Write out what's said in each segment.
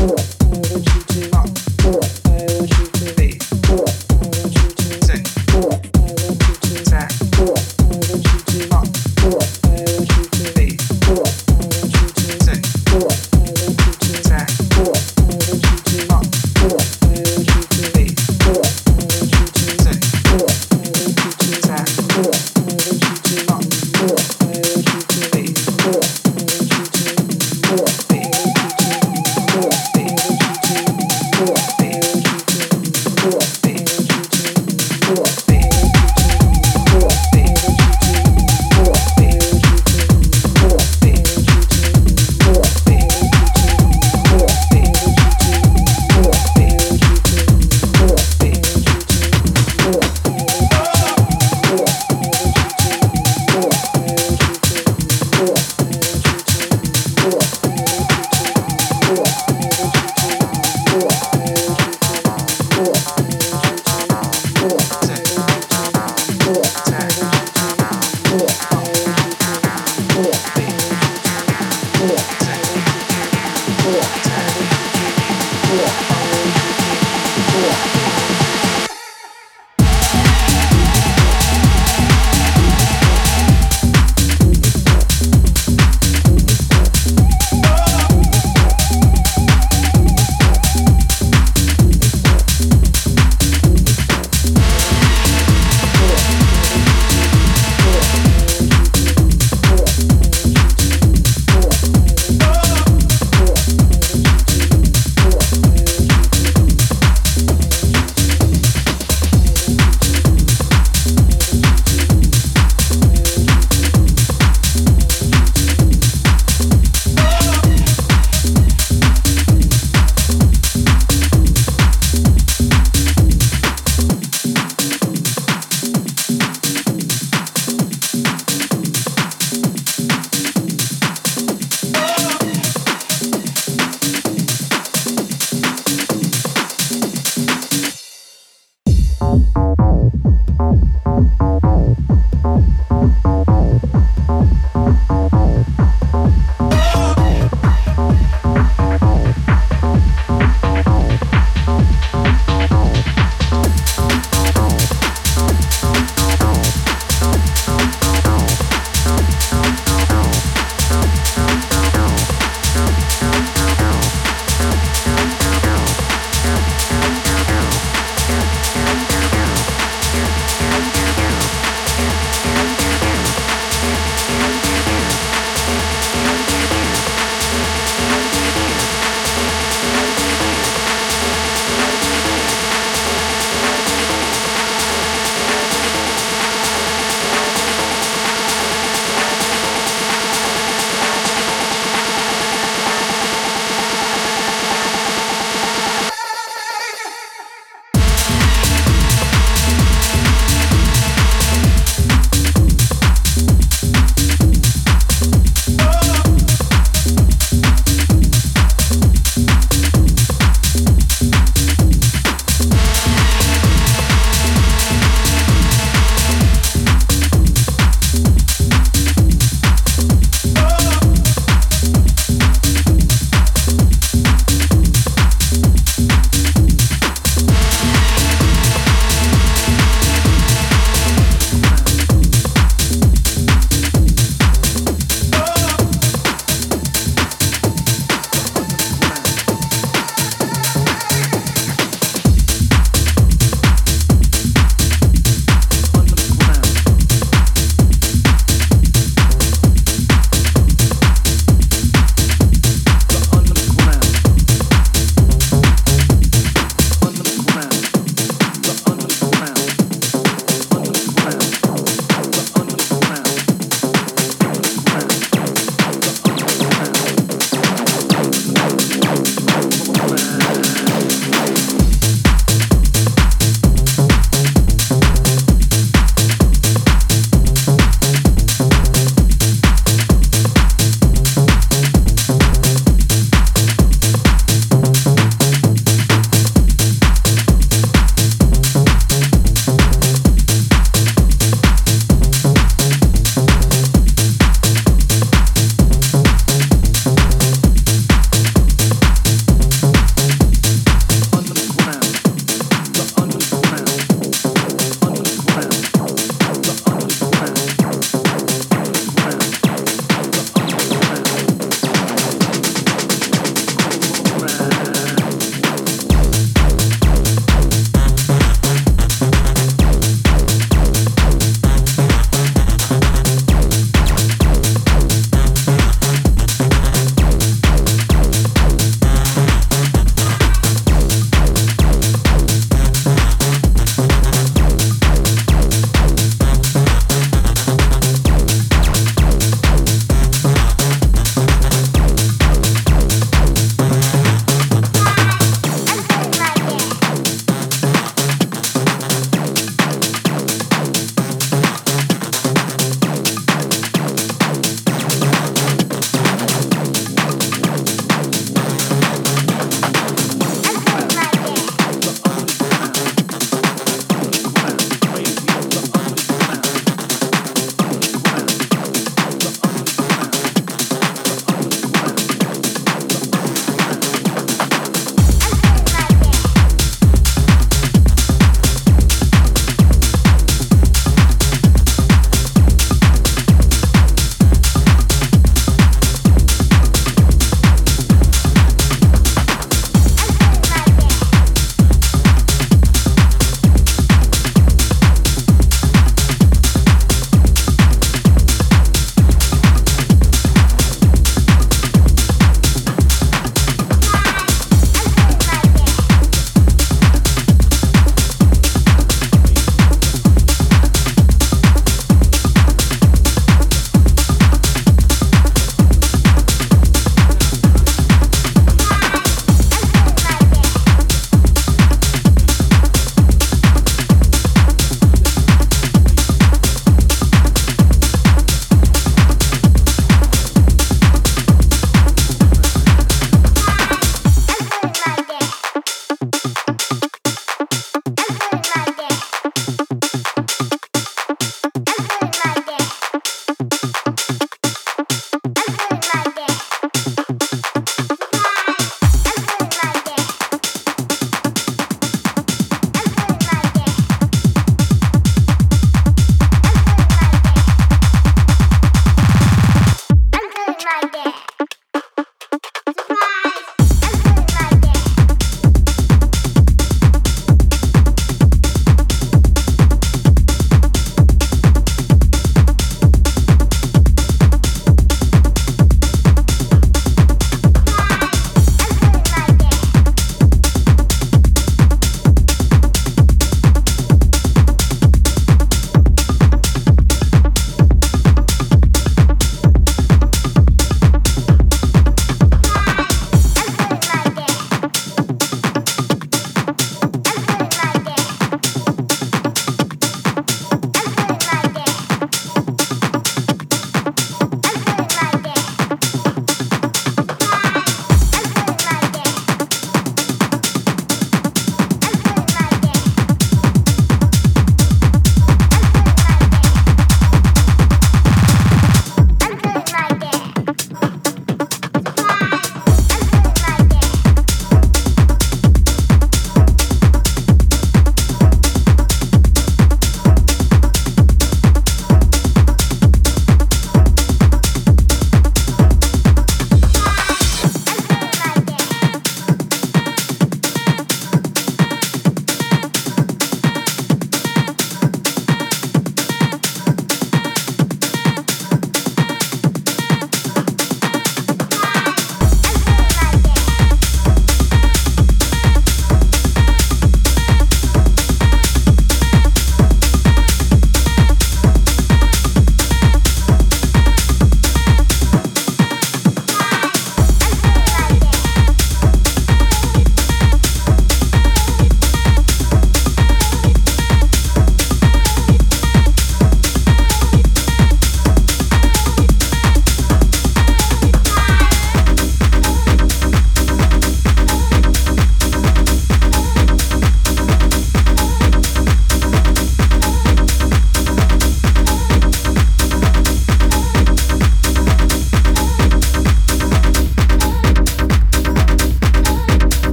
Cool.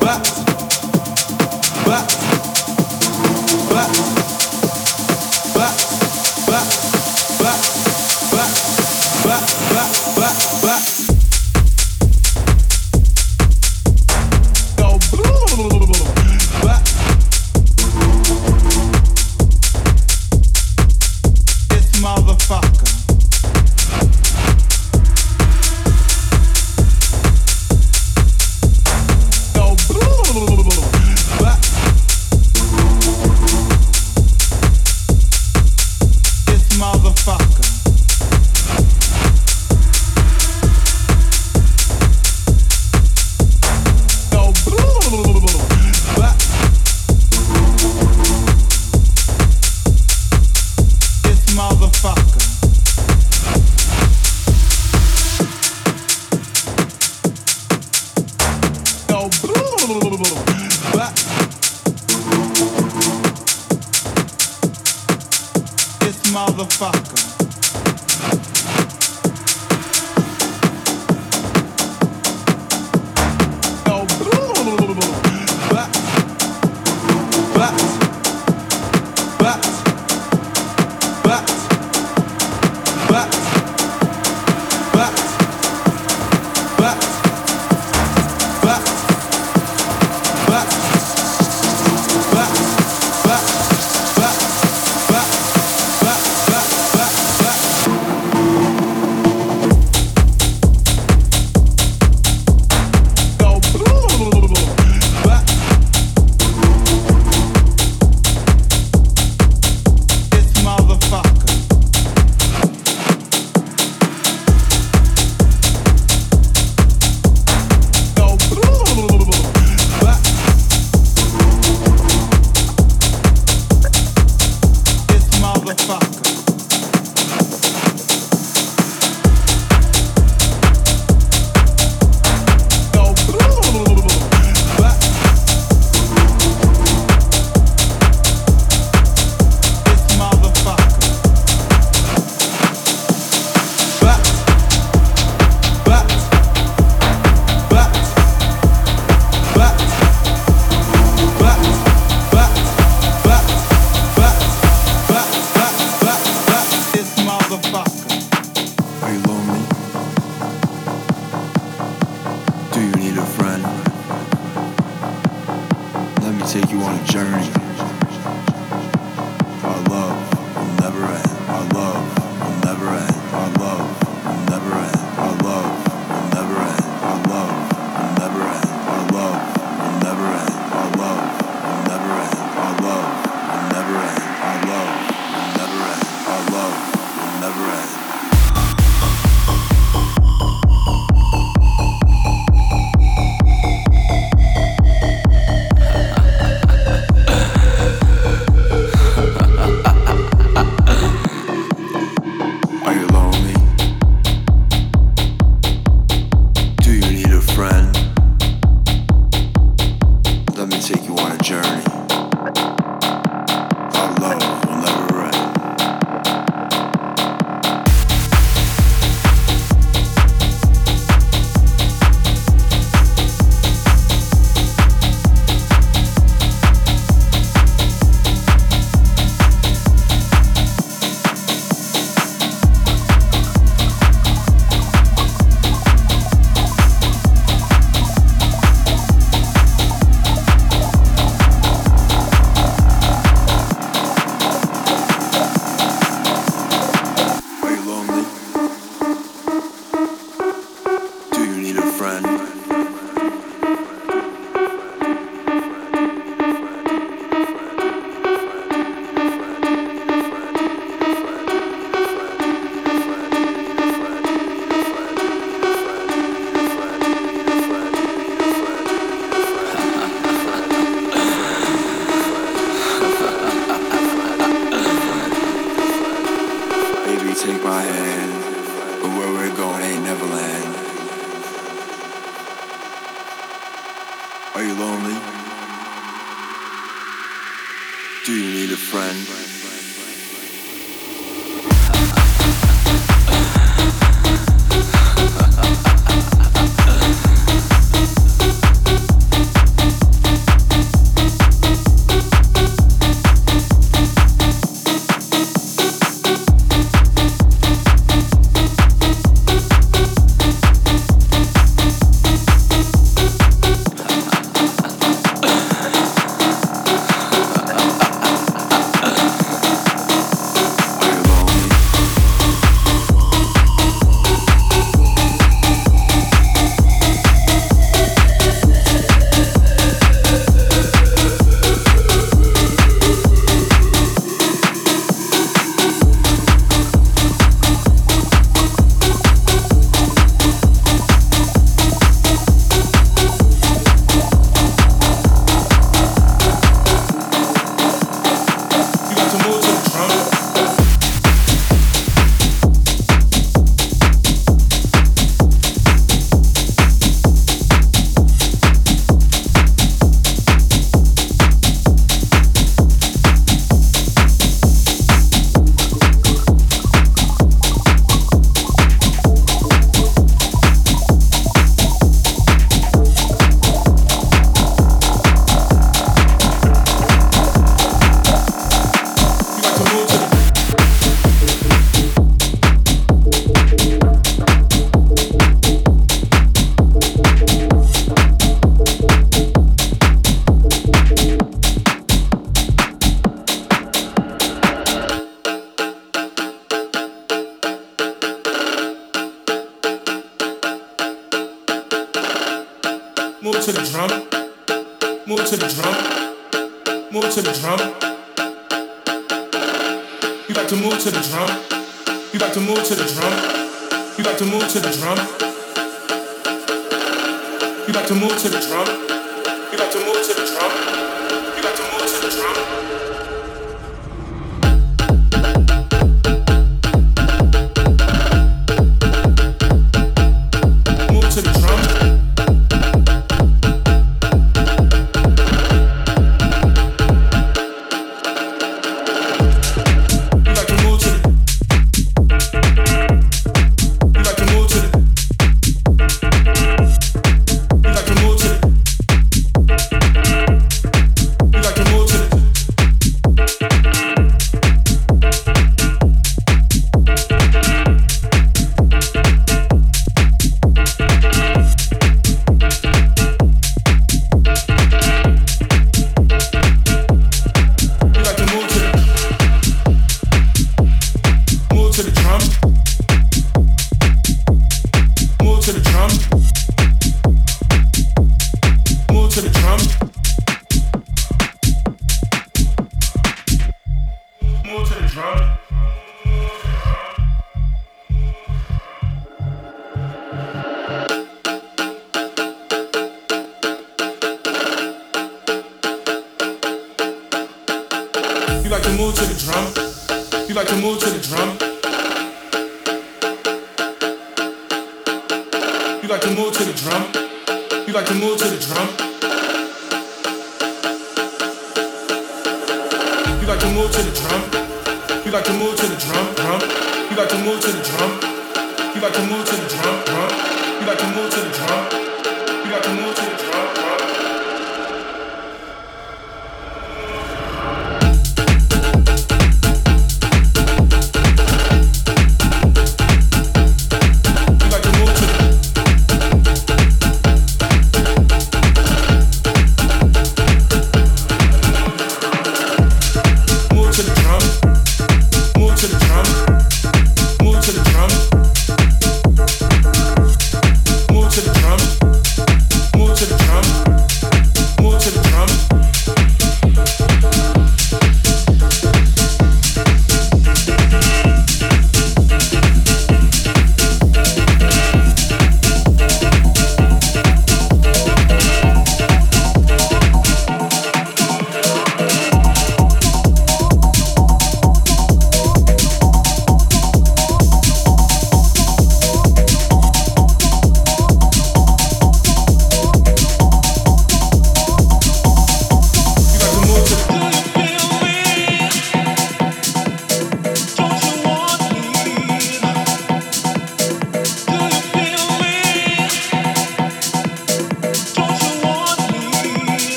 back, back.